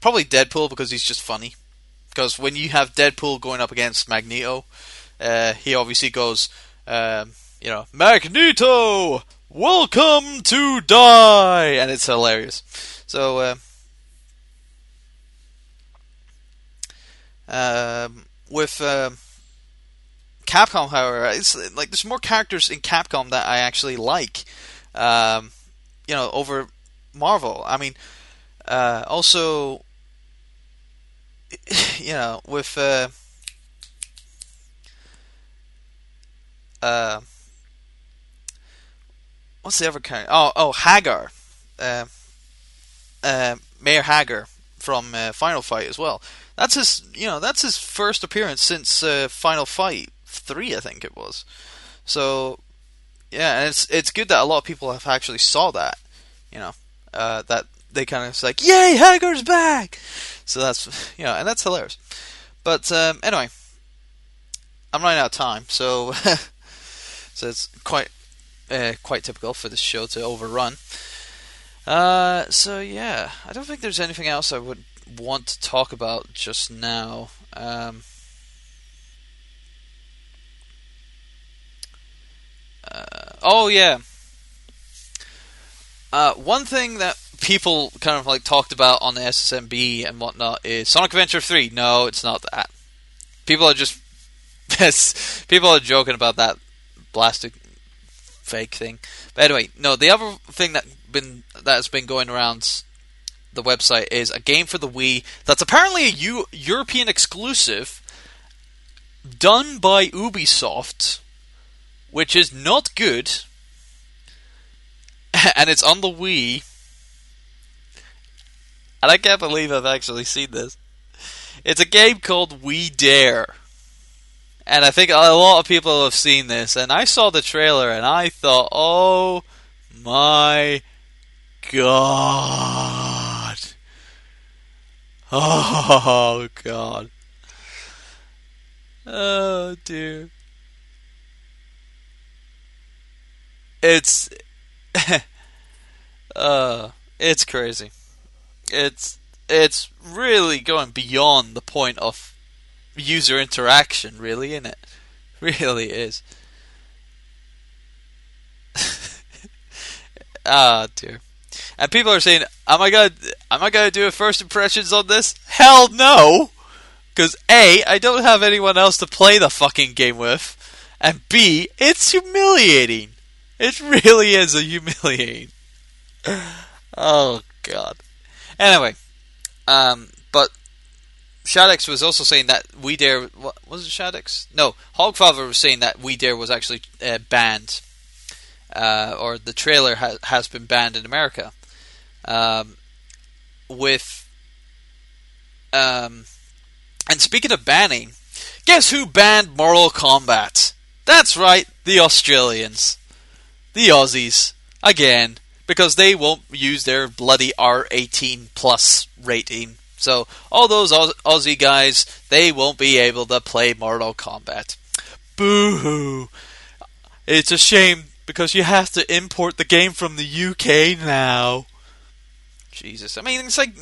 probably Deadpool because he's just funny. Because when you have Deadpool going up against Magneto, uh, he obviously goes, um, you know, Magneto, welcome to die, and it's hilarious. So, uh, um, with um Capcom, however, it's like there's more characters in Capcom that I actually like. Um, you know, over Marvel. I mean, uh, also, you know, with uh, uh, what's the other character? Oh, oh, Hagar, uh, uh, Mayor Hagar from uh, Final Fight as well. That's his, you know, that's his first appearance since uh, Final Fight three, I think it was. So, yeah, and it's it's good that a lot of people have actually saw that, you know, uh, that they kind of like, yay, Hagar's back. So that's you know, and that's hilarious. But um, anyway, I'm running out of time, so so it's quite uh, quite typical for this show to overrun. Uh, so yeah, I don't think there's anything else I would want to talk about just now. Um, uh, oh yeah. Uh, one thing that people kind of like talked about on the SSMB and whatnot is Sonic Adventure 3. No, it's not that. People are just people are joking about that blasted fake thing. But anyway, no, the other thing that been that has been going around the website is a game for the Wii that's apparently a U- European exclusive done by Ubisoft, which is not good. and it's on the Wii. And I can't believe I've actually seen this. It's a game called We Dare. And I think a lot of people have seen this. And I saw the trailer and I thought, oh my god. Oh god. Oh dear. It's uh it's crazy. It's it's really going beyond the point of user interaction, really, isn't it? Really is. Ah, dear. And people are saying, "Am I gonna, am I gonna do a first impressions on this?" Hell no, because a, I don't have anyone else to play the fucking game with, and b, it's humiliating. It really is a humiliating. oh god. Anyway, um, but Shadex was also saying that We Dare. What was it? Shadex? No, Hogfather was saying that We Dare was actually uh, banned, uh, or the trailer ha- has been banned in America. Um, with, um, and speaking of banning, guess who banned Mortal Kombat? That's right, the Australians, the Aussies again, because they won't use their bloody R18 plus rating. So all those Aussie guys, they won't be able to play Mortal Kombat. Boo hoo! It's a shame because you have to import the game from the UK now. Jesus, I mean it's like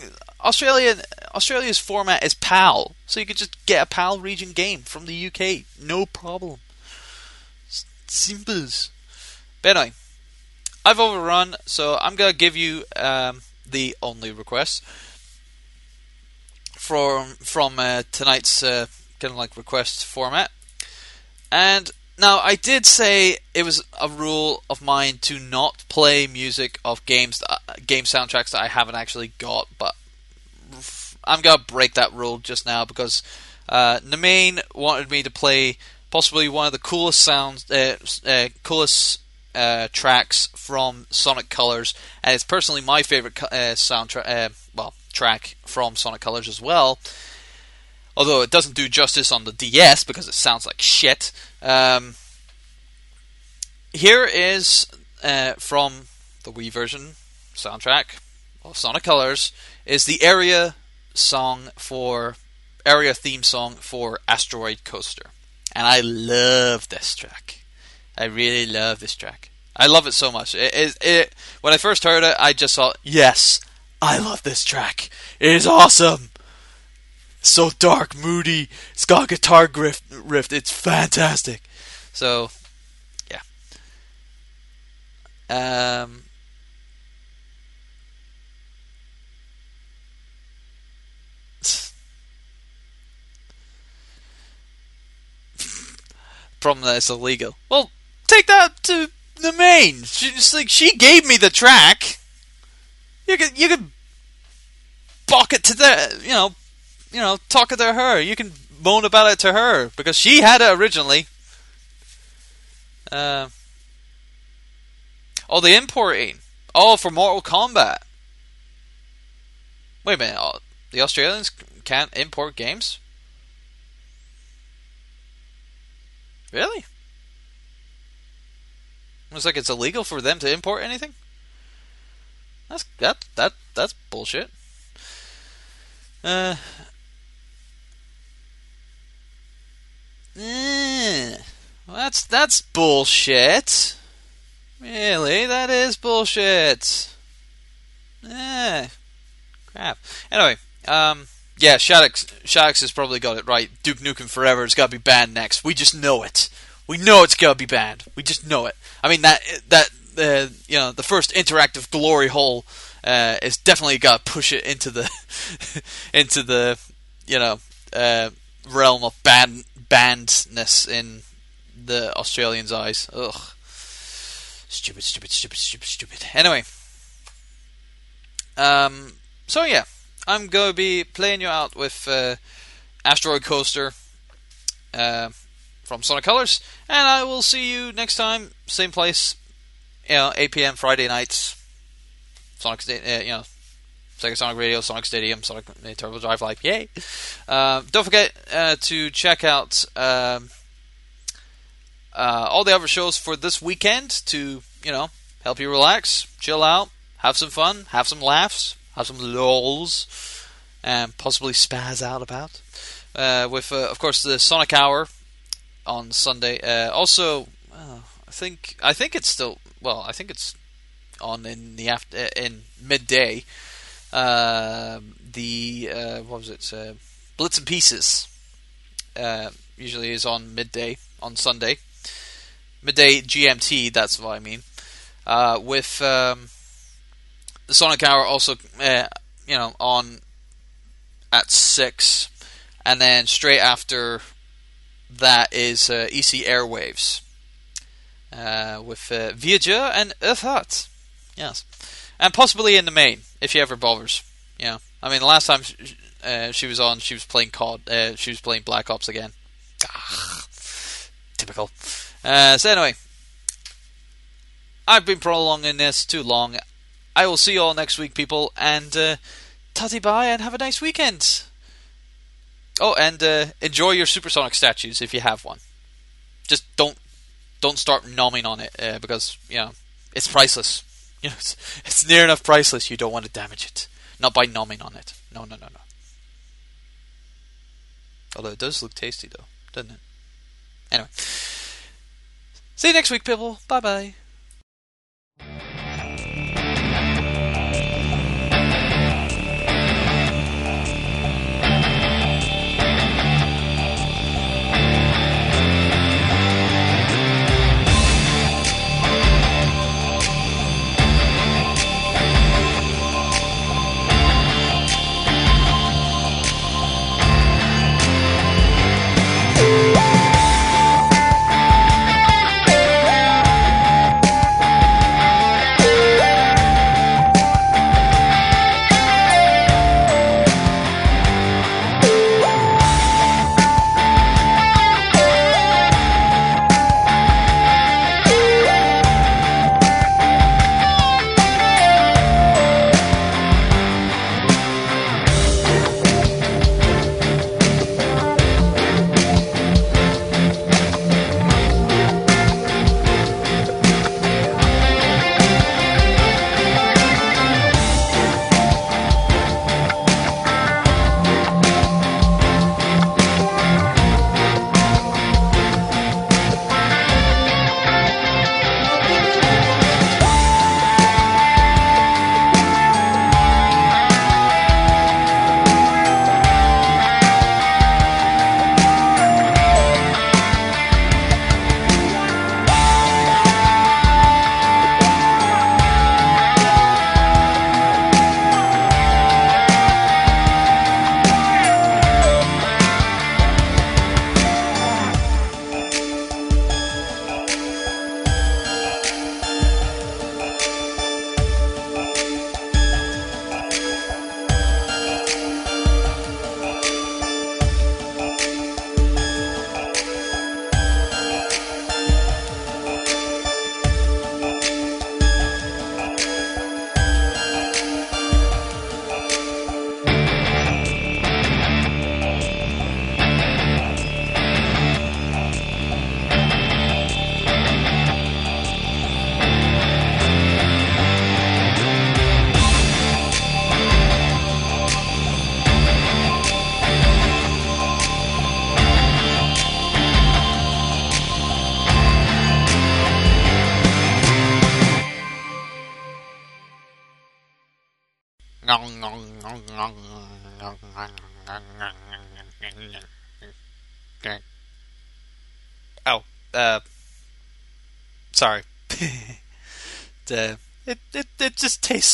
Australia. Australia's format is PAL, so you could just get a PAL region game from the UK, no problem. Simples. But anyway, I've overrun, so I'm gonna give you um, the only request from from uh, tonight's uh, kind of like request format. And now I did say it was a rule of mine to not play music of games that, game soundtracks that I haven't actually got, but I'm gonna break that rule just now because uh, wanted me to play possibly one of the coolest sounds, uh, uh, coolest uh, tracks from Sonic Colors, and it's personally my favorite uh, soundtrack. Uh, well, track from Sonic Colors as well. Although it doesn't do justice on the DS because it sounds like shit. Um, here is uh, from the Wii version soundtrack of Sonic Colors is the area song for area theme song for Asteroid Coaster, and I love this track. I really love this track. I love it so much. It, it, it, when I first heard it, I just thought, yes, I love this track. It is awesome. So dark, moody. It's got guitar riff. riff. It's fantastic. So, yeah. Um. Problem that it's illegal. Well, take that to the main. She's like she gave me the track. You could you could balk it to the you know, you know, talk it to her. You can moan about it to her because she had it originally. Uh, oh, the importing. Oh, for Mortal Kombat. Wait a minute. oh, The Australians can't import games? Really? It's like it's illegal for them to import anything? That's that that that's bullshit. Uh eh, that's that's bullshit. Really, that is bullshit. Eh, crap. Anyway, um, yeah, Shaddix, Shaddix has probably got it right. Duke Nukem Forever has got to be banned next. We just know it. We know it's gonna be banned. We just know it. I mean that that uh, you know the first interactive glory hole uh, is definitely gonna push it into the into the you know uh, realm of ban bannedness in the Australians' eyes. Ugh, stupid, stupid, stupid, stupid, stupid. Anyway, um, so yeah, I'm gonna be playing you out with uh, Asteroid Coaster uh, from Sonic Colors, and I will see you next time, same place, you know, 8 p.m. Friday nights. Sonic, uh, you know, Sega Sonic Radio, Sonic Stadium, Sonic uh, Turbo Drive like yay! Um, don't forget uh, to check out um, uh, all the other shows for this weekend to, you know, help you relax, chill out, have some fun, have some laughs, have some lols, and possibly spaz out about. Uh, with, uh, of course, the Sonic Hour on Sunday. Uh, also, uh, I think I think it's still well. I think it's on in the after in midday. Uh, the uh, what was it? Uh, Blitz and Pieces uh, usually is on midday on Sunday. Midday GMT. That's what I mean. Uh, with um, the Sonic Hour also, uh, you know, on at six, and then straight after that is uh, EC Airwaves uh, with uh, Viager and Earth Heart. Yes, and possibly in the main if she ever bothers. Yeah. I mean, the last time she, uh, she was on, she was playing COD. Uh, she was playing Black Ops again. Ah, typical. Uh, so anyway, I've been prolonging this too long. I will see you all next week, people, and uh, bye and have a nice weekend. Oh, and uh, enjoy your supersonic statues if you have one. Just don't don't start nomming on it uh, because you know it's priceless. You know, it's, it's near enough priceless. You don't want to damage it, not by nomming on it. No, no, no, no. Although it does look tasty, though, doesn't it? Anyway, see you next week, people. Bye bye.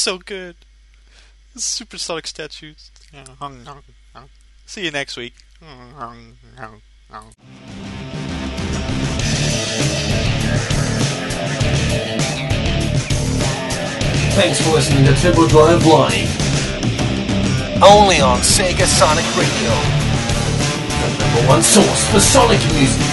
So good. Supersonic statues. See you next week. Thanks for listening to Turbo Drive Live. Only on Sega Sonic Radio. The number one source for Sonic music.